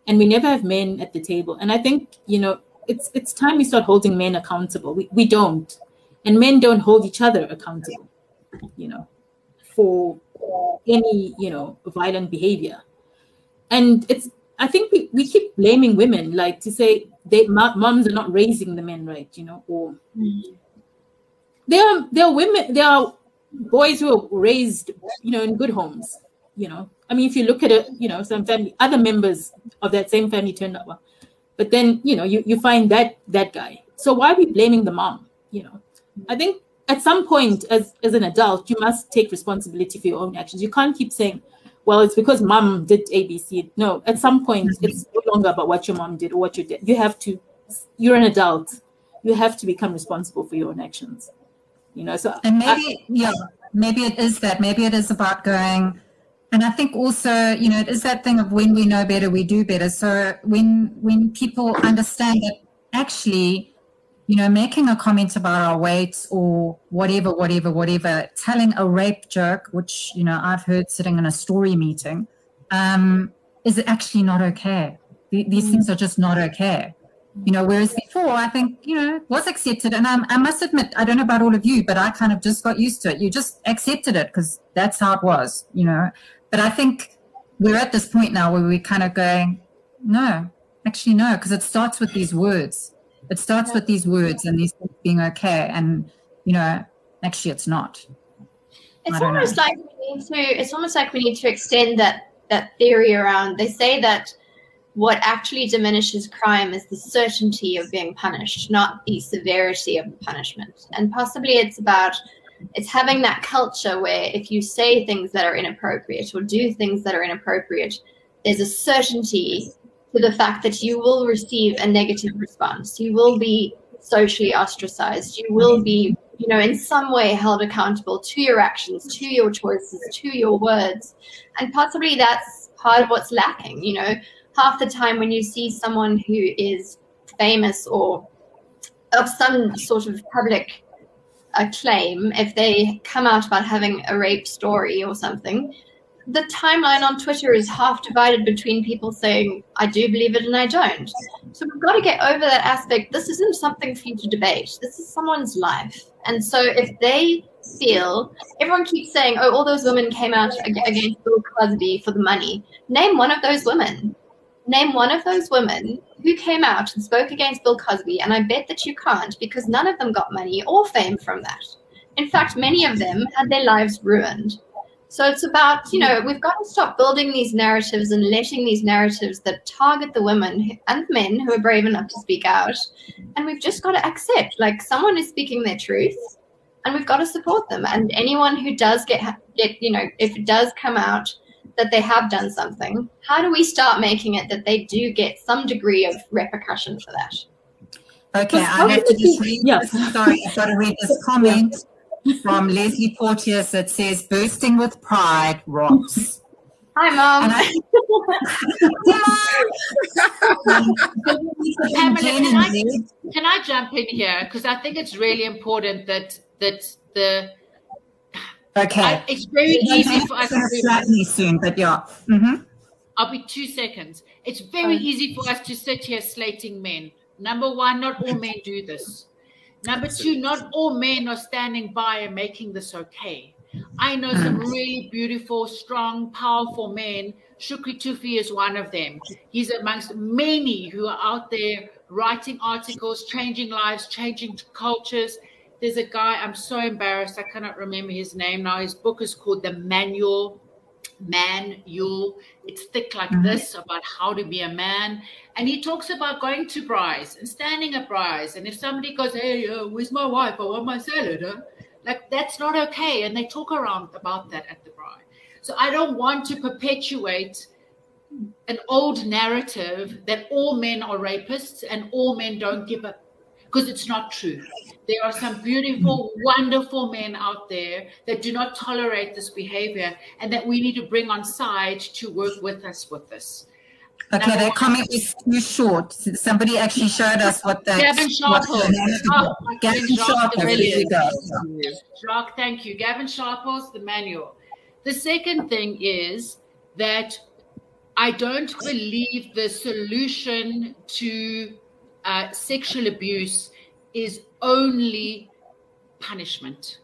And we never have men at the table. And i think you know it's it's time we start holding men accountable. We, we don't. And men don't hold each other accountable you know for any you know violent behavior. And it's i think we, we keep blaming women like to say they moms are not raising the men right you know or there are there are women there are boys who are raised you know in good homes you know. I mean if you look at it you know some family other members of that same family turned out well but then you know you, you find that that guy so why are we blaming the mom you know i think at some point as as an adult you must take responsibility for your own actions you can't keep saying well, it's because mom did ABC. No, at some point, mm-hmm. it's no longer about what your mom did or what you did. You have to, you're an adult. You have to become responsible for your own actions. You know, so. And maybe, I, yeah, maybe it is that. Maybe it is about going, and I think also, you know, it is that thing of when we know better, we do better. So when when people understand that actually you know, making a comment about our weight or whatever, whatever, whatever, telling a rape joke, which, you know, I've heard sitting in a story meeting, um, is actually not okay. These things are just not okay. You know, whereas before, I think, you know, was accepted. And I, I must admit, I don't know about all of you, but I kind of just got used to it. You just accepted it because that's how it was, you know. But I think we're at this point now where we're kind of going, no, actually, no, because it starts with these words it starts with these words and these things being okay, and you know, actually, it's not. It's almost know. like we need to. It's almost like we need to extend that that theory around. They say that what actually diminishes crime is the certainty of being punished, not the severity of the punishment. And possibly it's about it's having that culture where if you say things that are inappropriate or do things that are inappropriate, there's a certainty to the fact that you will receive a negative response. You will be socially ostracized. You will be, you know, in some way held accountable to your actions, to your choices, to your words. And possibly that's part of what's lacking. You know, half the time when you see someone who is famous or of some sort of public acclaim, if they come out about having a rape story or something, the timeline on Twitter is half divided between people saying, I do believe it and I don't. So we've got to get over that aspect. This isn't something for you to debate. This is someone's life. And so if they feel, everyone keeps saying, oh, all those women came out against Bill Cosby for the money. Name one of those women. Name one of those women who came out and spoke against Bill Cosby. And I bet that you can't because none of them got money or fame from that. In fact, many of them had their lives ruined so it's about, you know, we've got to stop building these narratives and letting these narratives that target the women and men who are brave enough to speak out. And we've just got to accept, like, someone is speaking their truth and we've got to support them. And anyone who does get, get you know, if it does come out that they have done something, how do we start making it that they do get some degree of repercussion for that? Okay, I have to just read. Yeah. Sorry, I've got to read this comment from Leslie Porteous that says, bursting with pride rocks. Hi, Mom. I, Pamela, can I, can I jump in here? Because I think it's really important that that the Okay. I, it's very easy for us to slightly soon, but yeah. Mm-hmm. I'll be two seconds. It's very easy for us to sit here slating men. Number one, not all men do this. Number two, not all men are standing by and making this okay. I know some really beautiful, strong, powerful men. Shukri Tufi is one of them. He's amongst many who are out there writing articles, changing lives, changing cultures. There's a guy, I'm so embarrassed, I cannot remember his name now. His book is called The Manual Manual. It's thick like Mhm. this about how to be a man. And he talks about going to braais and standing at braais. And if somebody goes, Hey, uh, where's my wife? I want my salad. Huh? Like, that's not okay. And they talk around about that at the braai. So I don't want to perpetuate an old narrative that all men are rapists and all men don't give up because it's not true. There are some beautiful, wonderful men out there that do not tolerate this behavior and that we need to bring on side to work with us with this. Okay, Number that comment is too short. Somebody actually showed us what. Gavin Sharple. Oh, the Oh, Gavin friend Jacques you Brilliant. go. Jacques, thank you. Gavin Sharples, the manual. The second thing is that I don't believe the solution to uh, sexual abuse is only punishment.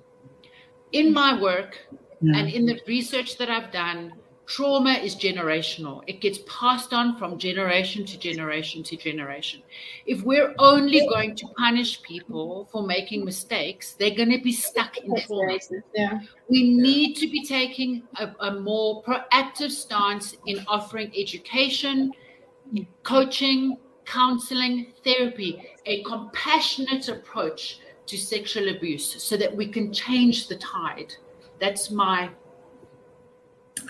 In my work and in the research that I've done, trauma is generational. It gets passed on from generation to generation to generation. If we're only going to punish people for making mistakes, they're going to be stuck in trauma. Yeah. We need to be taking a, a more proactive stance in offering education, coaching, counseling, therapy, a compassionate approach to sexual abuse so that we can change the tide. That's my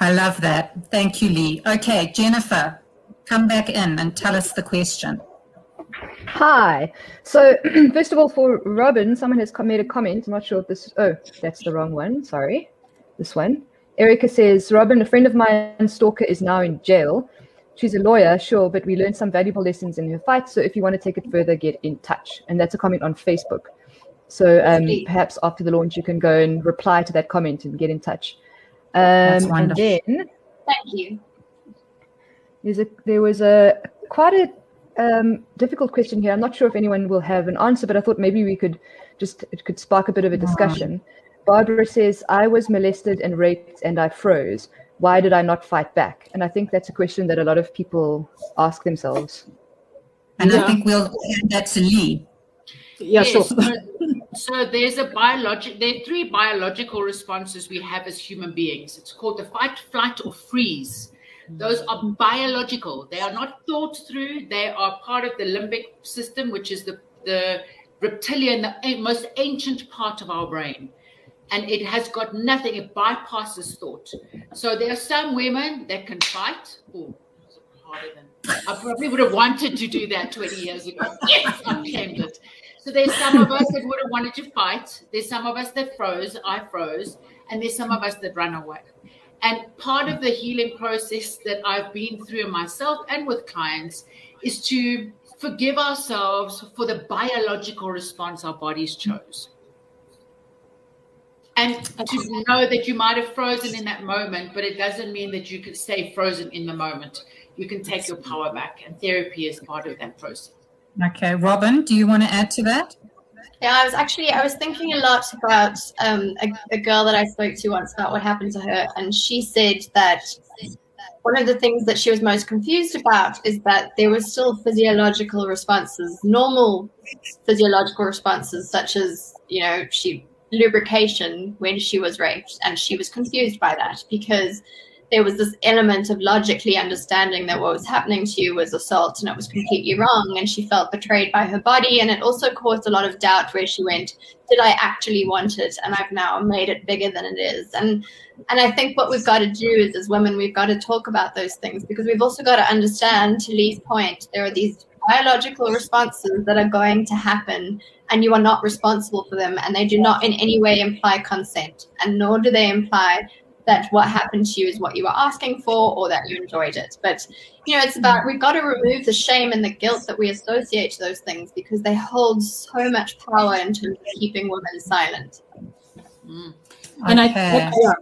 I love that. Thank you, Lee. Okay, Jennifer, come back in and tell us the question. Hi. So, first of all, for Robin, someone has made a comment. I'm not sure if this. Oh, that's the wrong one. Sorry. This one. Erica says, Robin, a friend of mine, Stalker, is now in jail. She's a lawyer, sure, but we learned some valuable lessons in her fight. So, if you want to take it further, get in touch. And that's a comment on Facebook. So, um, perhaps after the launch, you can go and reply to that comment and get in touch. Um, That's and wonderful. then Thank you. there's a there was a quite a um, difficult question here. I'm not sure if anyone will have an answer, but I thought maybe we could just it could spark a bit of a discussion. Barbara says, "I was molested and raped, and I froze. Why did I not fight back?" And I think that's a question that a lot of people ask themselves. And I think we'll hand that to Lee. Yeah, Yes, sure. so, so there's a biologic. There are three biological responses we have as human beings. It's called the fight, flight, or freeze. Those are biological. They are not thought through. They are part of the limbic system, which is the the reptilian, the most ancient part of our brain, and it has got nothing. It bypasses thought. So there are some women that can fight. Oh, harder than I probably would have wanted to do that 20 years ago. Yes, I claimed it. So there's some of us that would have wanted to fight. There's some of us that froze. I froze. And there's some of us that run away. And part of the healing process that I've been through myself and with clients is to forgive ourselves for the biological response our bodies chose. And to know that you might have frozen in that moment, but it doesn't mean that you can stay frozen in the moment. You can take your power back, and therapy is part of that process. Okay, Robin, do you want to add to that? Yeah, I was actually I was thinking a lot about um, a, a girl that I spoke to once about what happened to her, and she said that one of the things that she was most confused about is that there were still physiological responses, normal physiological responses, such as you know she lubrication when she was raped, and she was confused by that because there was this element of logically understanding that what was happening to you was assault and it was completely wrong and she felt betrayed by her body and it also caused a lot of doubt where she went did i actually want it? And i've now made it bigger than it is. And and i think what we've got to do is as women we've got to talk about those things because we've also got to understand to lee's point there are these biological responses that are going to happen and you are not responsible for them and they do not in any way imply consent and nor do they imply that what happened to you is what you were asking for or that you enjoyed it. But, you know, it's about we've got to remove the shame and the guilt that we associate to those things because they hold so much power in terms of keeping women silent. Mm. And I think yeah,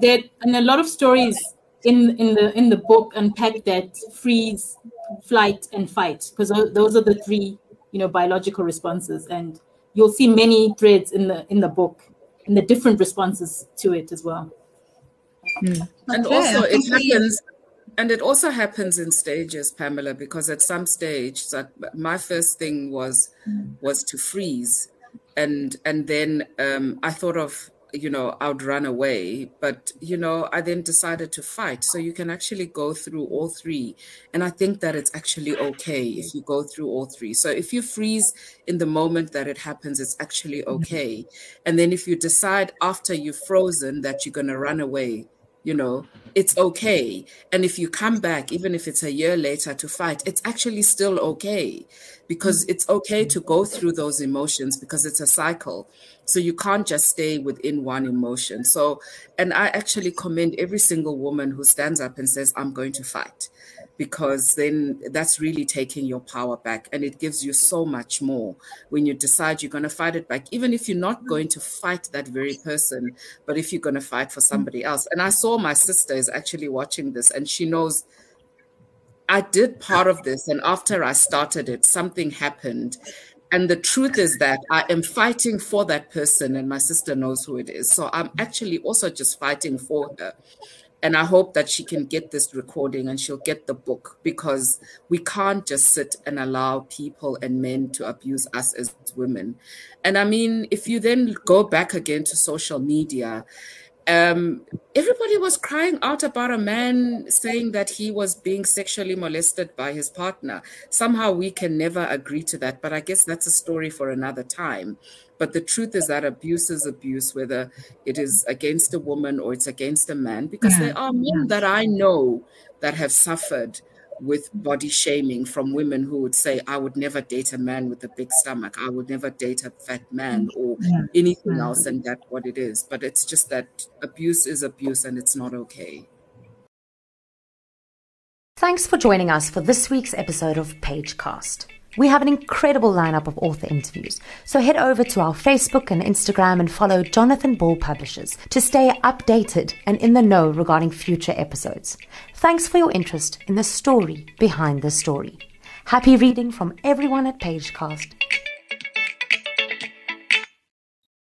that and a lot of stories in in the in the book unpack that freeze, flight, and fight because those are the three you know biological responses, and you'll see many threads in the in the book and the different responses to it as well. Mm. And okay. also, it happens, and it also happens in stages, Pamela. Because at some stage, that my first thing was was to freeze, and and then um, I thought of you know, I would run away. But, you know, I then decided to fight. So you can actually go through all three. And I think that it's actually okay if you go through all three. So if you freeze in the moment that it happens, it's actually mm-hmm. okay. And then if you decide after you've frozen that you're going to run away, you know, it's okay. And if you come back, even if it's a year later to fight, it's actually still okay because mm. it's okay to go through those emotions because it's a cycle. So you can't just stay within one emotion. So, and I actually commend every single woman who stands up and says, I'm going to fight, because then that's really taking your power back. And it gives you so much more when you decide you're going to fight it back, even if you're not going to fight that very person, but if you're going to fight for somebody else. And I saw my sister is actually watching this and she knows I did part of this, and after I started it, something happened. And the truth is that I am fighting for that person, and my sister knows who it is. So I'm actually also just fighting for her. And I hope that she can get this recording and she'll get the book because we can't just sit and allow people and men to abuse us as women. And I mean, if you then go back again to social media, um, everybody was crying out about a man saying that he was being sexually molested by his partner. Somehow we can never agree to that, but I guess that's a story for another time. But the truth is that abuse is abuse, whether it is against a woman or it's against a man, because yeah. there are men that I know that have suffered with body shaming from women who would say, I would never date a man with a big stomach. I would never date a fat man mm. or yeah. anything yeah. else. And that's what it is. But it's just that abuse is abuse and it's not okay. Thanks for joining us for this week's episode of Pagecast. We have an incredible lineup of author interviews, so head over to our Facebook and Instagram and follow Jonathan Ball Publishers to stay updated and in the know regarding future episodes. Thanks for your interest in the story behind the story. Happy reading from everyone at Pagecast